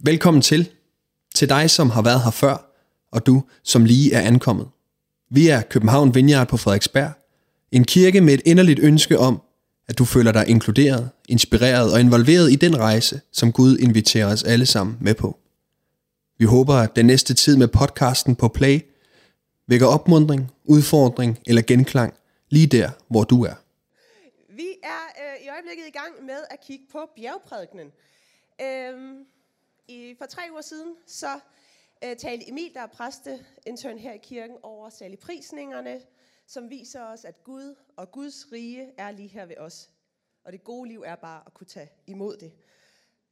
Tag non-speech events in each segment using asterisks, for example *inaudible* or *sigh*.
Velkommen til. Til dig, som har været her før, og du, som lige er ankommet. Vi er København Vineyard på Frederiksberg. En kirke med et inderligt ønske om, at du føler dig inkluderet, inspireret og involveret i den rejse, som Gud inviterer os alle sammen med på. Vi håber, at den næste tid med podcasten på Play vækker opmundring, udfordring eller genklang lige der, hvor du er. Vi er øh, i øjeblikket i gang med at kigge på bjergprædikenen. Øhm, i, for tre uger siden, så øh, talte Emil, der er præsteintern her i kirken, over saligprisningerne, som viser os, at Gud og Guds rige er lige her ved os. Og det gode liv er bare at kunne tage imod det.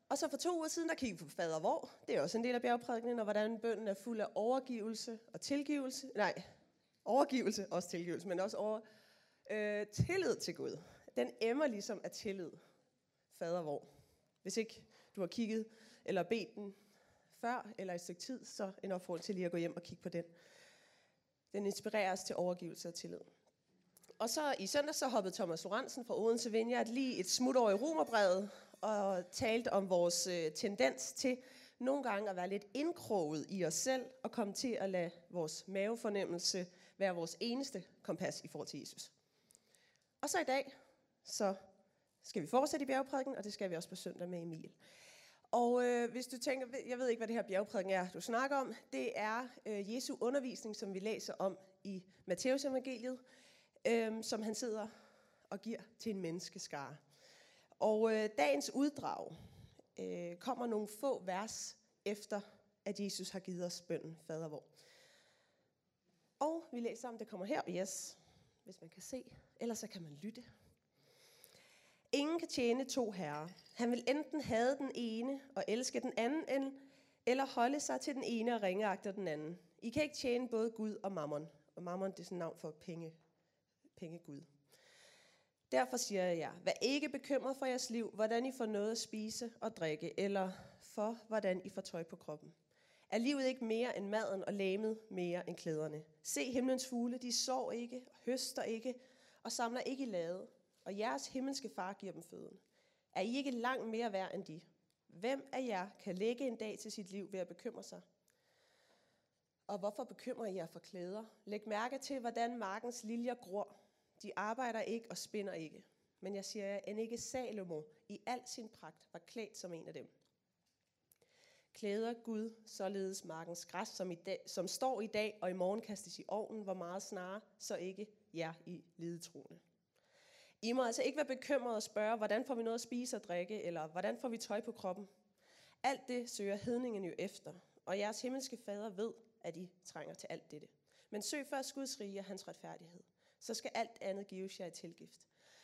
Og så for to uger siden, der kiggede vi på fader hvor. Det er også en del af bjergprædikenen, og hvordan bønden er fuld af overgivelse og tilgivelse. Nej, overgivelse, også tilgivelse, men også over, øh, tillid til Gud. Den emmer ligesom af tillid. Fader hvor. Hvis ikke du har kigget eller bedt den før eller et stykke tid, så en opfordring til lige at gå hjem og kigge på den. Den inspirerer os til overgivelse og tillid. Og så i søndag så hoppede Thomas Lorentzen fra Odense Vineyard lige et smut over i Romerbrevet og talte om vores øh, tendens til nogle gange at være lidt indkroget i os selv og komme til at lade vores mavefornemmelse være vores eneste kompas i forhold til Jesus. Og så i dag, så skal vi fortsætte i bjergprædiken, og det skal vi også på søndag med Emil. Og øh, hvis du tænker, jeg ved ikke, hvad det her bjergprædiken er, du snakker om, det er øh, Jesu undervisning, som vi læser om i Matteus evangeliet, øh, som han sidder og giver til en menneskeskare. Og øh, dagens uddrag øh, kommer nogle få vers efter, at Jesus har givet os bønden, fader vor. Og vi læser om, det kommer her, yes, hvis man kan se, ellers så kan man lytte. Ingen kan tjene to herrer. Han vil enten have den ene og elske den anden, eller holde sig til den ene og ringeagter den anden. I kan ikke tjene både Gud og mammon. Og mammon det er sådan navn for penge, penge Gud. Derfor siger jeg jer, vær ikke bekymret for jeres liv, hvordan I får noget at spise og drikke, eller for hvordan I får tøj på kroppen. Er livet ikke mere end maden og læmet mere end klæderne? Se himlens fugle, de sår ikke, høster ikke og samler ikke i lade, og jeres himmelske far giver dem føden. Er I ikke langt mere værd end de? Hvem af jer kan lægge en dag til sit liv ved at bekymre sig? Og hvorfor bekymrer I jer for klæder? Læg mærke til, hvordan markens liljer gror. De arbejder ikke og spinder ikke. Men jeg siger jer, end ikke Salomo i al sin pragt var klædt som en af dem. Klæder Gud således markens græs, som, i dag, som står i dag og i morgen kastes i ovnen, hvor meget snarere, så ikke jer i lidetroende. I må altså ikke være bekymrede og spørge, hvordan får vi noget at spise og drikke, eller hvordan får vi tøj på kroppen. Alt det søger hedningen jo efter, og jeres himmelske fader ved, at I trænger til alt dette. Men søg først Guds rige og hans retfærdighed. Så skal alt andet gives jer i tilgift.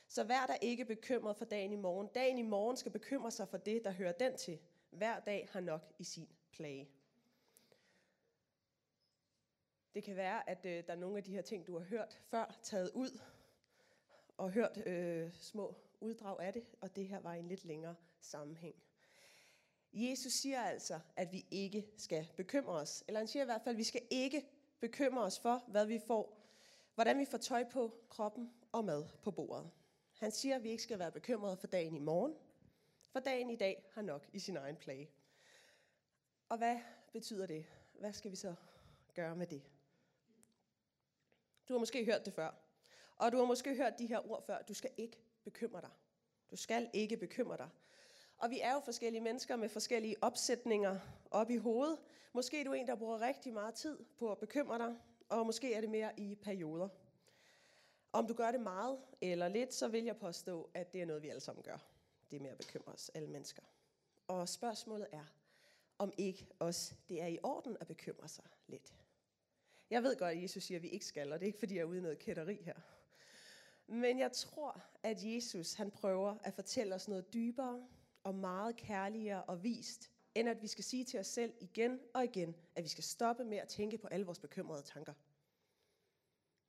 Så vær der ikke bekymret for dagen i morgen. Dagen i morgen skal bekymre sig for det, der hører den til. Hver dag har nok i sin plage. Det kan være, at øh, der er nogle af de her ting, du har hørt før, taget ud og hørt øh, små uddrag af det, og det her var en lidt længere sammenhæng. Jesus siger altså, at vi ikke skal bekymre os. Eller han siger i hvert fald, at vi skal ikke bekymre os for, hvad vi får, hvordan vi får tøj på kroppen og mad på bordet. Han siger, at vi ikke skal være bekymrede for dagen i morgen, for dagen i dag har nok i sin egen plage. Og hvad betyder det? Hvad skal vi så gøre med det? Du har måske hørt det før. Og du har måske hørt de her ord før. Du skal ikke bekymre dig. Du skal ikke bekymre dig. Og vi er jo forskellige mennesker med forskellige opsætninger op i hovedet. Måske er du en, der bruger rigtig meget tid på at bekymre dig, og måske er det mere i perioder. Om du gør det meget eller lidt, så vil jeg påstå, at det er noget, vi alle sammen gør. Det er med at bekymre os, alle mennesker. Og spørgsmålet er, om ikke også det er i orden at bekymre sig lidt. Jeg ved godt, at Jesus siger, at vi ikke skal, og det er ikke, fordi jeg er ude i noget kætteri her. Men jeg tror, at Jesus han prøver at fortælle os noget dybere og meget kærligere og vist, end at vi skal sige til os selv igen og igen, at vi skal stoppe med at tænke på alle vores bekymrede tanker.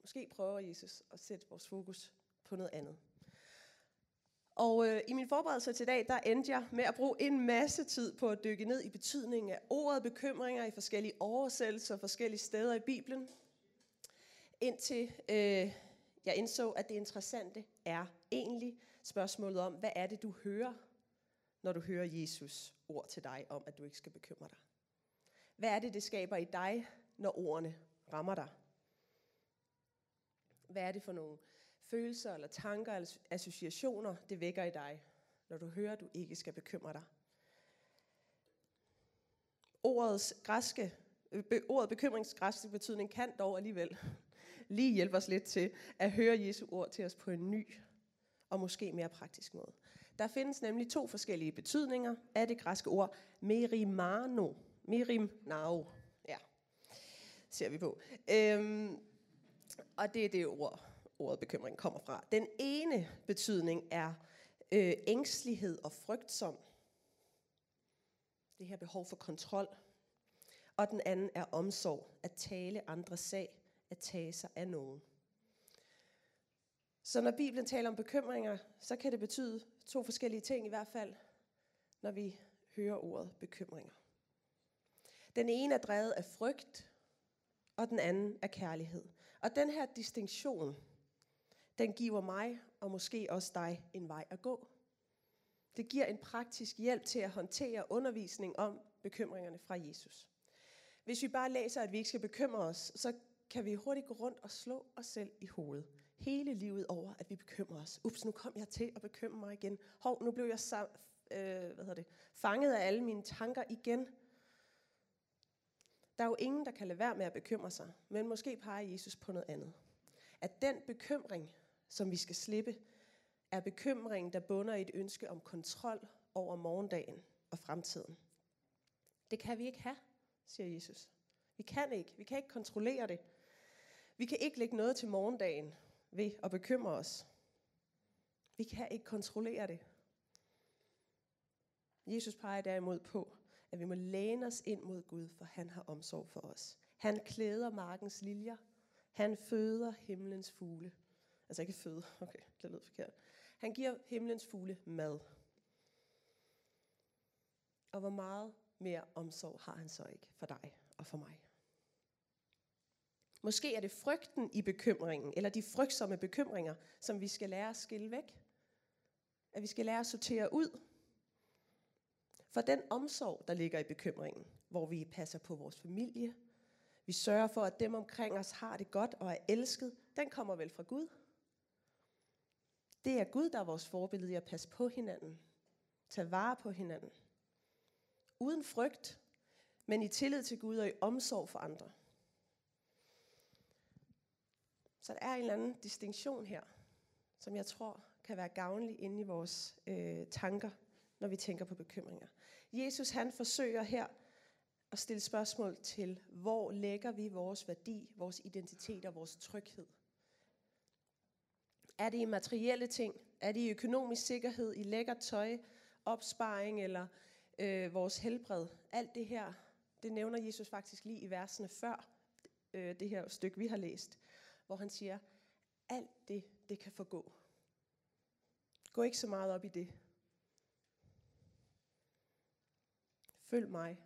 Måske prøver Jesus at sætte vores fokus på noget andet. Og øh, i min forberedelse til i dag, der endte jeg med at bruge en masse tid på at dykke ned i betydningen af ordet bekymringer i forskellige oversættelser forskellige steder i Bibelen. Indtil øh, jeg indså, at det interessante er egentlig spørgsmålet om, hvad er det, du hører, når du hører Jesus ord til dig om, at du ikke skal bekymre dig? Hvad er det, det skaber i dig, når ordene rammer dig? Hvad er det for nogle følelser eller tanker eller associationer, det vækker i dig, når du hører, at du ikke skal bekymre dig? Ordets græske, øh, be, ordet bekymringsgræske betydning kan dog alligevel lige hjælpe os lidt til at høre Jesu ord til os på en ny og måske mere praktisk måde. Der findes nemlig to forskellige betydninger af det græske ord merimano. Merimnao. Ja, ser vi på. Øhm, og det er det ord, ordet bekymring kommer fra. Den ene betydning er øh, ængstelighed og frygtsom. Det her behov for kontrol. Og den anden er omsorg, at tale andres sag, at tage sig af nogen. Så når Bibelen taler om bekymringer, så kan det betyde to forskellige ting i hvert fald, når vi hører ordet bekymringer. Den ene er drevet af frygt, og den anden er kærlighed. Og den her distinktion, den giver mig og måske også dig en vej at gå. Det giver en praktisk hjælp til at håndtere undervisning om bekymringerne fra Jesus. Hvis vi bare læser, at vi ikke skal bekymre os, så kan vi hurtigt gå rundt og slå os selv i hovedet. Hele livet over, at vi bekymrer os. Ups, nu kom jeg til at bekymre mig igen. Hov, nu blev jeg sam- øh, hvad hedder det, fanget af alle mine tanker igen. Der er jo ingen, der kan lade være med at bekymre sig, men måske peger Jesus på noget andet. At den bekymring, som vi skal slippe, er bekymringen, der bunder i et ønske om kontrol over morgendagen og fremtiden. Det kan vi ikke have, siger Jesus. Vi kan ikke. Vi kan ikke kontrollere det. Vi kan ikke lægge noget til morgendagen ved at bekymre os. Vi kan ikke kontrollere det. Jesus peger derimod på, at vi må læne os ind mod Gud, for han har omsorg for os. Han klæder markens liljer. Han føder himlens fugle. Altså ikke føde, *laughs* okay, det lød forkert. Han giver himlens fugle mad. Og hvor meget mere omsorg har han så ikke for dig og for mig? Måske er det frygten i bekymringen, eller de frygtsomme bekymringer, som vi skal lære at skille væk. At vi skal lære at sortere ud. For den omsorg, der ligger i bekymringen, hvor vi passer på vores familie, vi sørger for, at dem omkring os har det godt og er elsket, den kommer vel fra Gud. Det er Gud, der er vores forbillede i at passe på hinanden, tage vare på hinanden. Uden frygt, men i tillid til Gud og i omsorg for andre. Så der er en eller anden distinktion her, som jeg tror kan være gavnlig inde i vores øh, tanker, når vi tænker på bekymringer. Jesus han forsøger her at stille spørgsmål til, hvor lægger vi vores værdi, vores identitet og vores tryghed? Er det i materielle ting? Er det i økonomisk sikkerhed, i lækkert tøj, opsparing eller øh, vores helbred? Alt det her, det nævner Jesus faktisk lige i versene før øh, det her stykke, vi har læst hvor han siger, alt det, det kan forgå. Gå ikke så meget op i det. Følg mig.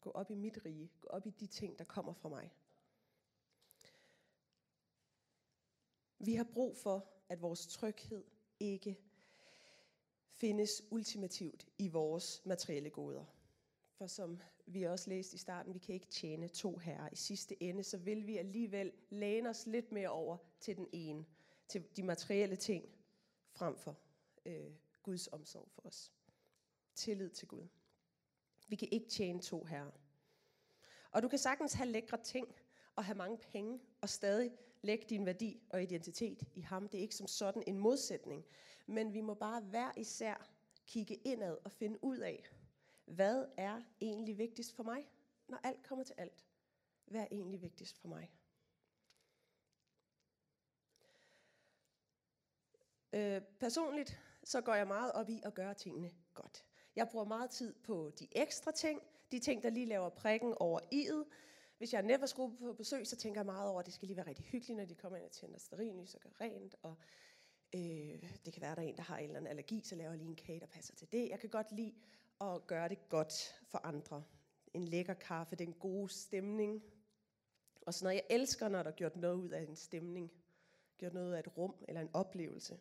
Gå op i mit rige. Gå op i de ting, der kommer fra mig. Vi har brug for, at vores tryghed ikke findes ultimativt i vores materielle goder. For som vi også læste i starten, vi kan ikke tjene to herrer. I sidste ende, så vil vi alligevel læne os lidt mere over til den ene, til de materielle ting, frem for øh, Guds omsorg for os. Tillid til Gud. Vi kan ikke tjene to herrer. Og du kan sagtens have lækre ting og have mange penge og stadig lægge din værdi og identitet i ham. Det er ikke som sådan en modsætning. Men vi må bare hver især kigge indad og finde ud af, hvad er egentlig vigtigst for mig, når alt kommer til alt? Hvad er egentlig vigtigst for mig? Øh, personligt så går jeg meget op i at gøre tingene godt. Jeg bruger meget tid på de ekstra ting, de ting, der lige laver prikken over i'et. Hvis jeg er netværksgruppe på besøg, så tænker jeg meget over, at det skal lige være rigtig hyggeligt, når de kommer ind og tænder stearinlys og gør rent. Og øh, det kan være, at der er en, der har en eller anden allergi, så laver jeg lige en kage, der passer til det. Jeg kan godt lide og gøre det godt for andre. En lækker kaffe, den gode stemning. Og så når jeg elsker, når der er gjort noget ud af en stemning. Gjort noget af et rum eller en oplevelse.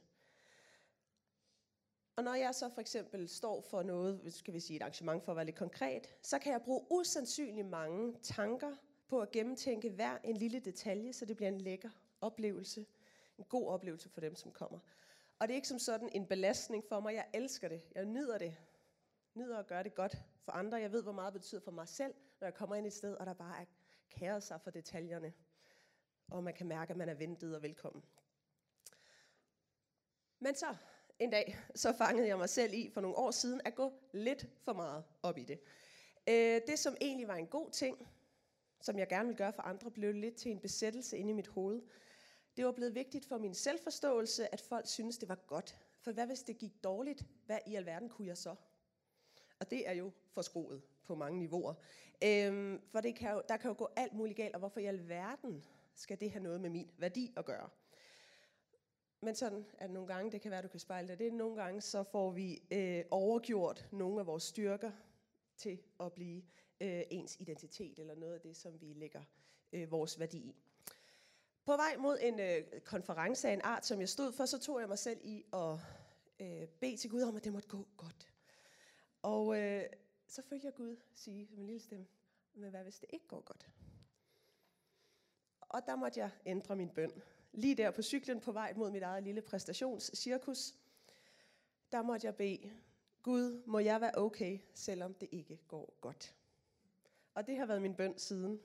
Og når jeg så for eksempel står for noget, skal vi sige et arrangement for at være lidt konkret, så kan jeg bruge usandsynligt mange tanker på at gennemtænke hver en lille detalje, så det bliver en lækker oplevelse. En god oplevelse for dem, som kommer. Og det er ikke som sådan en belastning for mig. Jeg elsker det. Jeg nyder det. Nyder at gøre det godt for andre. Jeg ved, hvor meget det betyder for mig selv, når jeg kommer ind et sted, og der bare er kæret sig for detaljerne. Og man kan mærke, at man er ventet og velkommen. Men så en dag, så fangede jeg mig selv i for nogle år siden at gå lidt for meget op i det. Øh, det, som egentlig var en god ting, som jeg gerne vil gøre for andre, blev lidt til en besættelse inde i mit hoved. Det var blevet vigtigt for min selvforståelse, at folk synes det var godt. For hvad hvis det gik dårligt? Hvad i alverden kunne jeg så? Og det er jo forskroet på mange niveauer. Øhm, for det kan jo, der kan jo gå alt muligt galt, og hvorfor i alverden skal det have noget med min værdi at gøre? Men sådan at nogle gange, det kan være, du kan spejle det, det er nogle gange, så får vi øh, overgjort nogle af vores styrker til at blive øh, ens identitet, eller noget af det, som vi lægger øh, vores værdi i. På vej mod en øh, konference af en art, som jeg stod for, så tog jeg mig selv i at øh, bede til Gud om, at det måtte gå godt. Og øh, så følger jeg Gud sige som en lille stemme, men hvad hvis det ikke går godt? Og der måtte jeg ændre min bøn. Lige der på cyklen på vej mod mit eget lille præstationscirkus, der måtte jeg bede, Gud, må jeg være okay, selvom det ikke går godt. Og det har været min bøn siden.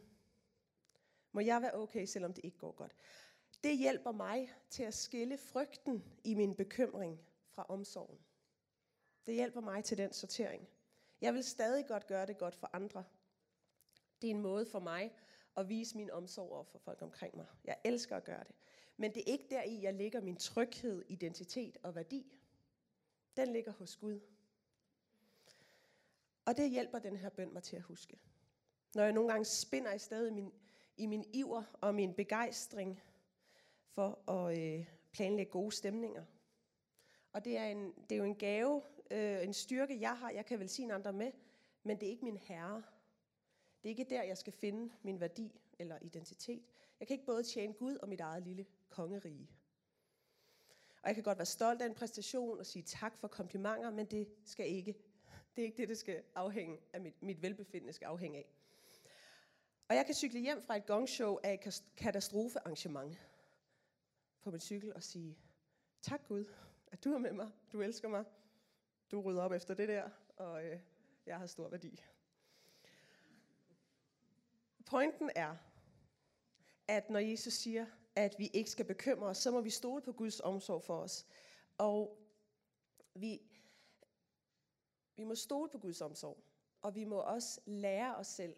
Må jeg være okay, selvom det ikke går godt. Det hjælper mig til at skille frygten i min bekymring fra omsorgen. Det hjælper mig til den sortering. Jeg vil stadig godt gøre det godt for andre. Det er en måde for mig at vise min omsorg over for folk omkring mig. Jeg elsker at gøre det. Men det er ikke der i, jeg ligger min tryghed, identitet og værdi. Den ligger hos Gud. Og det hjælper den her bøn mig til at huske. Når jeg nogle gange spinder i stedet i min, i min iver og min begejstring for at øh, planlægge gode stemninger. Og det er, en, det er jo en gave, øh, en styrke, jeg har, jeg kan velsigne andre med, men det er ikke min herre. Det er ikke der, jeg skal finde min værdi eller identitet. Jeg kan ikke både tjene Gud og mit eget lille kongerige. Og jeg kan godt være stolt af en præstation og sige tak for komplimenter, men det skal ikke, det er ikke det, det skal afhænge af mit, mit velbefindende skal afhænge af. Og jeg kan cykle hjem fra et gongshow af et katastrofearrangement på min cykel og sige, tak Gud, at du er med mig, du elsker mig, du rydder op efter det der, og øh, jeg har stor værdi. Pointen er, at når Jesus siger, at vi ikke skal bekymre os, så må vi stole på Guds omsorg for os. Og vi, vi må stole på Guds omsorg, og vi må også lære os selv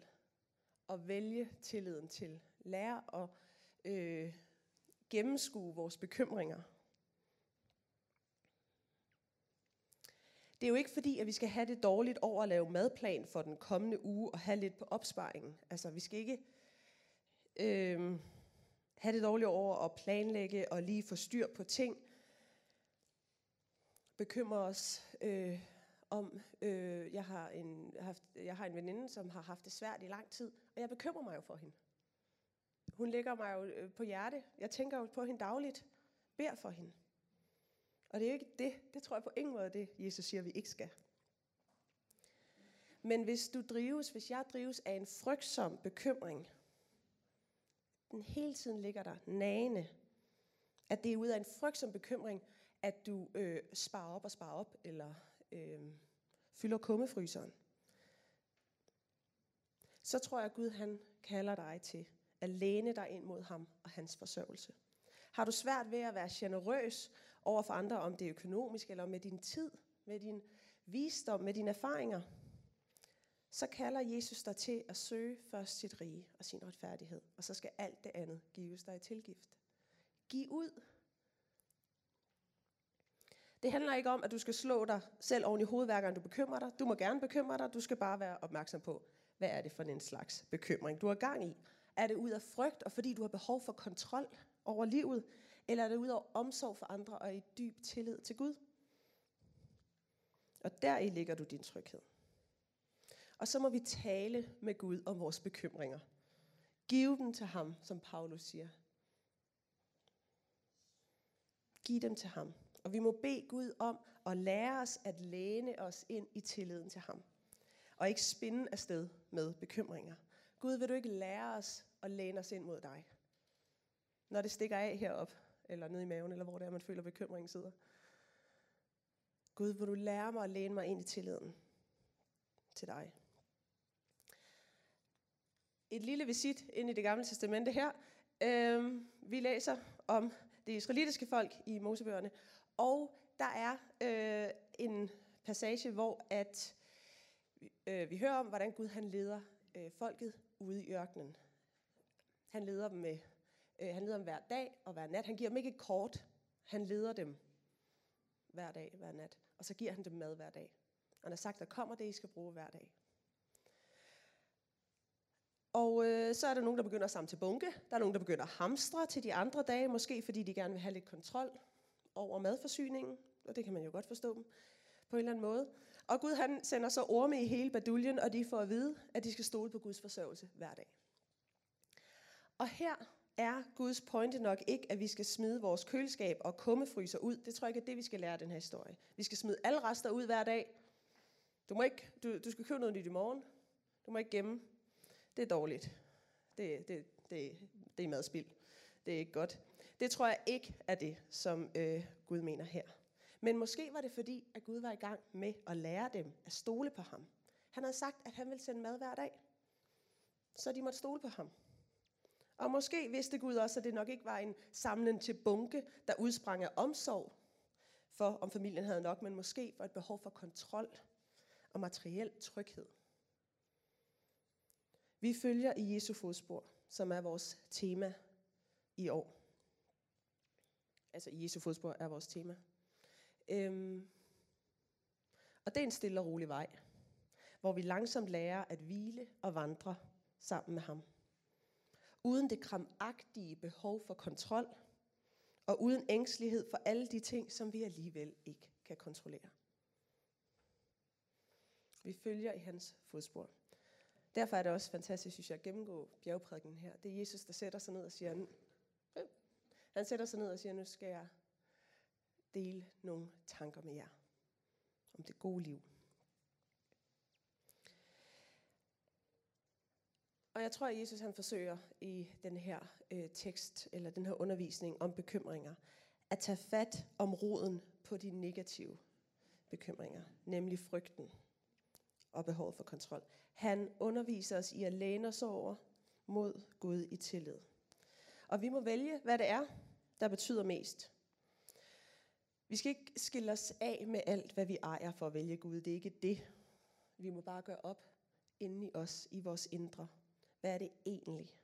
at vælge tilliden til. Lære at øh, gennemskue vores bekymringer. Det er jo ikke fordi, at vi skal have det dårligt over at lave madplan for den kommende uge og have lidt på opsparingen. Altså, vi skal ikke øh, have det dårligt over at planlægge og lige få styr på ting. Bekymre os øh, om, øh, jeg, har en, haft, jeg har en veninde, som har haft det svært i lang tid, og jeg bekymrer mig jo for hende. Hun ligger mig jo øh, på hjerte. Jeg tænker jo på hende dagligt. Bær for hende. Og det er jo ikke det. Det tror jeg på ingen måde det, Jesus siger, vi ikke skal. Men hvis du drives, hvis jeg drives af en frygtsom bekymring, den hele tiden ligger der nagende, at det er ud af en frygtsom bekymring, at du øh, sparer op og sparer op, eller øh, fylder kummefryseren, så tror jeg, at Gud han kalder dig til at læne dig ind mod ham og hans forsørgelse. Har du svært ved at være generøs over for andre, om det er økonomisk eller med din tid, med din visdom, med dine erfaringer, så kalder Jesus dig til at søge først sit rige og sin retfærdighed, og så skal alt det andet gives dig i tilgift. Giv ud. Det handler ikke om, at du skal slå dig selv oven i hovedet, hver gang du bekymrer dig. Du må gerne bekymre dig, du skal bare være opmærksom på, hvad er det for en slags bekymring, du har gang i. Er det ud af frygt, og fordi du har behov for kontrol over livet, eller er det ud over omsorg for andre og i dyb tillid til Gud? Og deri ligger du din tryghed. Og så må vi tale med Gud om vores bekymringer. Giv dem til ham, som Paulus siger. Giv dem til ham Og vi må bede Gud om at lære os at læne os ind i tilliden til ham. Og ikke spinde afsted med bekymringer. Gud, vil du ikke lære os at læne os ind mod dig? Når det stikker af herop, eller ned i maven, eller hvor det er, man føler bekymringen sidder. Gud, vil du lære mig at læne mig ind i tilliden til dig? Et lille visit ind i det gamle testamente her. Øhm, vi læser om det israelitiske folk i Mosebøgerne, og der er øh, en passage, hvor at øh, vi hører om, hvordan Gud han leder øh, folket ude i ørkenen. Han leder dem med, øh, han leder dem hver dag og hver nat. Han giver dem ikke et kort. Han leder dem hver dag, hver nat. Og så giver han dem mad hver dag. Han har sagt, der kommer det, I skal bruge hver dag. Og øh, så er der nogen, der begynder at samle til bunke. Der er nogen, der begynder at hamstre til de andre dage, måske fordi de gerne vil have lidt kontrol over madforsyningen. Og det kan man jo godt forstå dem på en eller anden måde. Og Gud han sender så orme i hele baduljen, og de får at vide, at de skal stole på Guds forsørgelse hver dag. Og her er Guds pointe nok ikke, at vi skal smide vores køleskab og kummefryser ud. Det tror jeg ikke er det, vi skal lære af den her historie. Vi skal smide alle rester ud hver dag. Du, må ikke, du, du skal købe noget nyt i morgen. Du må ikke gemme. Det er dårligt. Det, det, det, det er madspild. Det er ikke godt. Det tror jeg ikke er det, som øh, Gud mener her. Men måske var det fordi, at Gud var i gang med at lære dem at stole på ham. Han havde sagt, at han ville sende mad hver dag. Så de måtte stole på ham. Og måske vidste Gud også, at det nok ikke var en samlen til bunke, der udsprang af omsorg for, om familien havde nok, men måske for et behov for kontrol og materiel tryghed. Vi følger i Jesu fodspor, som er vores tema i år. Altså i Jesu fodspor er vores tema. Øhm, og det er en stille og rolig vej, hvor vi langsomt lærer at hvile og vandre sammen med ham. Uden det kramagtige behov for kontrol, og uden ængstelighed for alle de ting, som vi alligevel ikke kan kontrollere. Vi følger i hans fodspor. Derfor er det også fantastisk, synes jeg, at gennemgå bjergprædiken her. Det er Jesus, der sætter sig ned og siger, øh, han sætter sig ned og siger, nu skal jeg dele nogle tanker med jer om det gode liv. Og jeg tror, at Jesus han forsøger i den her øh, tekst, eller den her undervisning om bekymringer, at tage fat om roden på de negative bekymringer, nemlig frygten og behovet for kontrol. Han underviser os i at læne os over mod Gud i tillid. Og vi må vælge, hvad det er, der betyder mest. Vi skal ikke skille os af med alt, hvad vi ejer for at vælge Gud. Det er ikke det. Vi må bare gøre op inde i os, i vores indre. Hvad er det egentlig?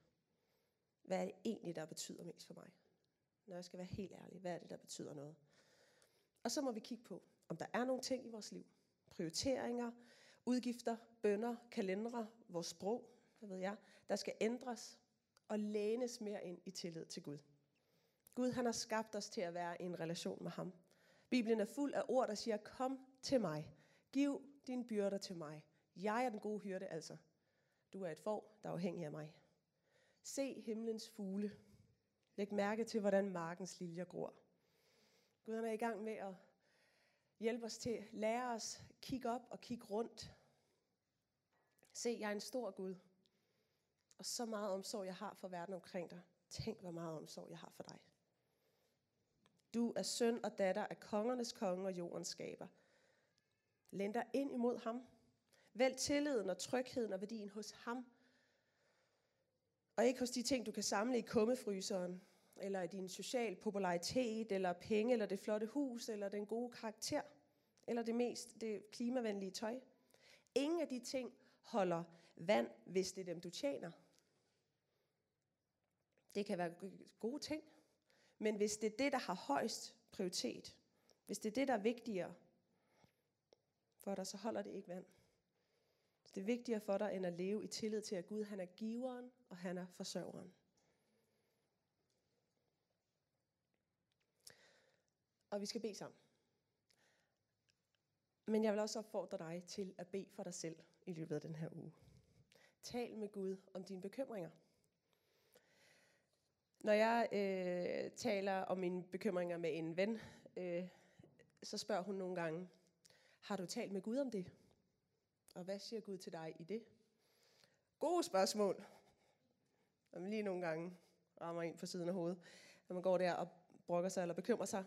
Hvad er det egentlig, der betyder mest for mig? Når jeg skal være helt ærlig, hvad er det, der betyder noget? Og så må vi kigge på, om der er nogle ting i vores liv. Prioriteringer, udgifter, bønder, kalendere, vores sprog, hvad ved jeg, der skal ændres og lænes mere ind i tillid til Gud. Gud han har skabt os til at være i en relation med ham. Bibelen er fuld af ord, der siger, kom til mig. Giv dine byrder til mig. Jeg er den gode hyrde, altså. Du er et får, der er afhængig af mig. Se himlens fugle. Læg mærke til, hvordan markens liljer gror. Gud er i gang med at hjælpe os til, lære os, kigge op og kigge rundt. Se, jeg er en stor Gud. Og så meget omsorg, jeg har for verden omkring dig. Tænk, hvor meget omsorg, jeg har for dig. Du er søn og datter af kongernes konge og jordens skaber. Lænd dig ind imod ham. Vælg tilliden og trygheden og værdien hos ham. Og ikke hos de ting, du kan samle i kummefryseren, eller i din social popularitet, eller penge, eller det flotte hus, eller den gode karakter, eller det mest det klimavenlige tøj. Ingen af de ting holder vand, hvis det er dem, du tjener. Det kan være gode ting, men hvis det er det, der har højst prioritet, hvis det er det, der er vigtigere for dig, så holder det ikke vand. Det er vigtigere for dig, end at leve i tillid til, at Gud han er giveren, og han er forsørgeren. Og vi skal bede sammen. Men jeg vil også opfordre dig til at bede for dig selv i løbet af den her uge. Tal med Gud om dine bekymringer. Når jeg øh, taler om mine bekymringer med en ven, øh, så spørger hun nogle gange, har du talt med Gud om det? Og hvad siger Gud til dig i det? Gode spørgsmål. Når man lige nogle gange rammer ind på siden af hovedet, når man går der og brokker sig eller bekymrer sig.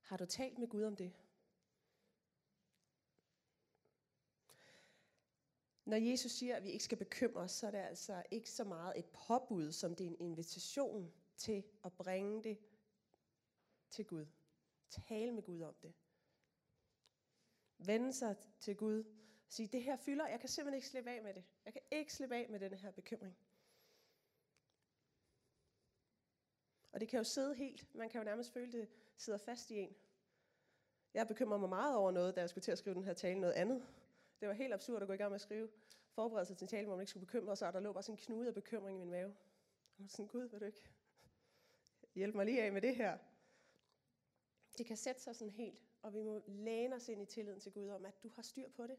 Har du talt med Gud om det? Når Jesus siger, at vi ikke skal bekymre os, så er det altså ikke så meget et påbud, som det er en invitation til at bringe det til Gud. Tale med Gud om det. Vende sig til Gud. Sige, det her fylder, jeg kan simpelthen ikke slippe af med det. Jeg kan ikke slippe af med den her bekymring. Og det kan jo sidde helt. Man kan jo nærmest føle, det sidder fast i en. Jeg bekymrer mig meget over noget, da jeg skulle til at skrive den her tale, noget andet. Det var helt absurd at gå i gang med at skrive, forberede til en tale, hvor man ikke skulle bekymre sig, og der lå bare sådan en knude af bekymring i min mave. Jeg var sådan, Gud, vil du ikke hjælpe mig lige af med det her? Det kan sætte sig sådan helt, og vi må læne os ind i tilliden til Gud om, at du har styr på det.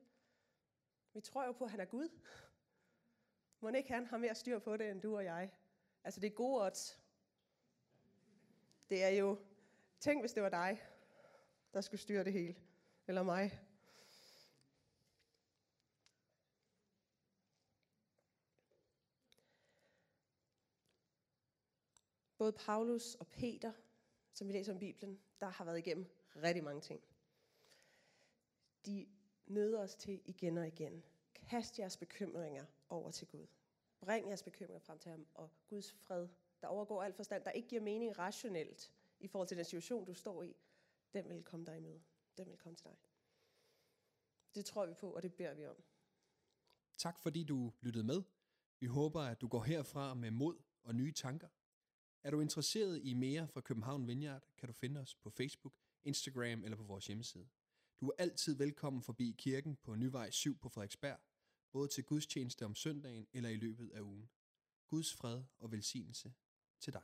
Vi tror jo på, at han er Gud. Må ikke han har mere styr på det, end du og jeg? Altså, det er gode odds. Det er jo, tænk hvis det var dig, der skulle styre det hele. Eller mig. Både Paulus og Peter, som vi læser om Bibelen, der har været igennem rigtig mange ting. De nøder os til igen og igen. Kast jeres bekymringer over til Gud. Bring jeres bekymringer frem til ham, og Guds fred, der overgår al forstand, der ikke giver mening rationelt i forhold til den situation, du står i, den vil komme dig imod. Den vil komme til dig. Det tror vi på, og det beder vi om. Tak fordi du lyttede med. Vi håber, at du går herfra med mod og nye tanker. Er du interesseret i mere fra København Vineyard, kan du finde os på Facebook, Instagram eller på vores hjemmeside. Du er altid velkommen forbi kirken på Nyvej 7 på Frederiksberg, både til gudstjeneste om søndagen eller i løbet af ugen. Guds fred og velsignelse til dig.